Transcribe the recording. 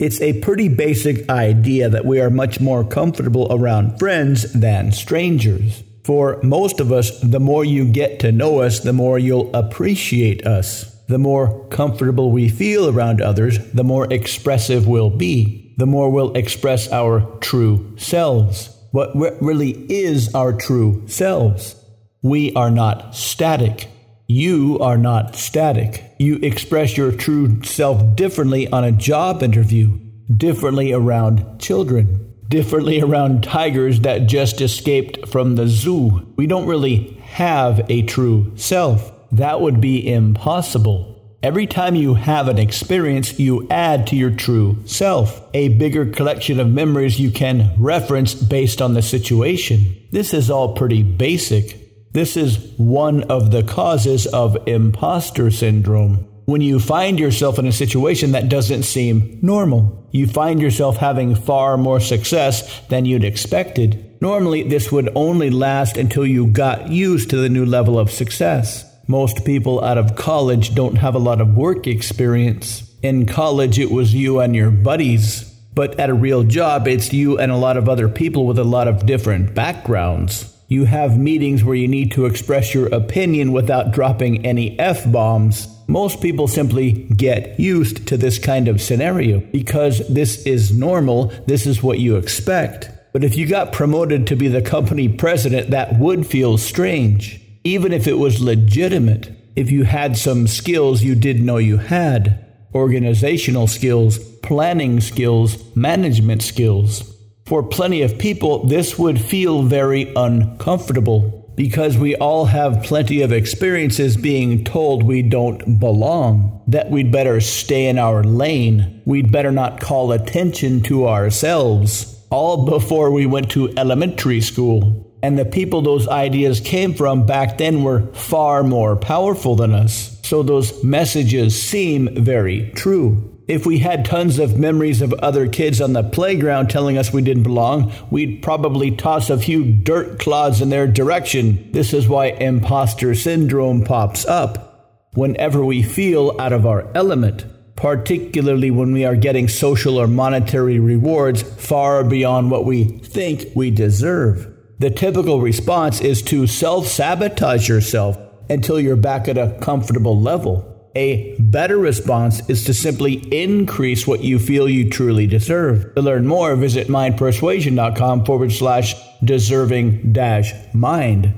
It's a pretty basic idea that we are much more comfortable around friends than strangers. For most of us, the more you get to know us, the more you'll appreciate us. The more comfortable we feel around others, the more expressive we'll be. The more we'll express our true selves. What really is our true selves? We are not static. You are not static. You express your true self differently on a job interview, differently around children, differently around tigers that just escaped from the zoo. We don't really have a true self. That would be impossible. Every time you have an experience, you add to your true self, a bigger collection of memories you can reference based on the situation. This is all pretty basic. This is one of the causes of imposter syndrome. When you find yourself in a situation that doesn't seem normal, you find yourself having far more success than you'd expected. Normally, this would only last until you got used to the new level of success. Most people out of college don't have a lot of work experience. In college, it was you and your buddies. But at a real job, it's you and a lot of other people with a lot of different backgrounds. You have meetings where you need to express your opinion without dropping any F bombs. Most people simply get used to this kind of scenario because this is normal, this is what you expect. But if you got promoted to be the company president, that would feel strange, even if it was legitimate. If you had some skills you didn't know you had organizational skills, planning skills, management skills. For plenty of people, this would feel very uncomfortable because we all have plenty of experiences being told we don't belong, that we'd better stay in our lane, we'd better not call attention to ourselves, all before we went to elementary school. And the people those ideas came from back then were far more powerful than us. So those messages seem very true. If we had tons of memories of other kids on the playground telling us we didn't belong, we'd probably toss a few dirt clods in their direction. This is why imposter syndrome pops up. Whenever we feel out of our element, particularly when we are getting social or monetary rewards far beyond what we think we deserve. The typical response is to self sabotage yourself until you're back at a comfortable level. A better response is to simply increase what you feel you truly deserve. To learn more, visit mindpersuasion.com forward slash deserving dash mind.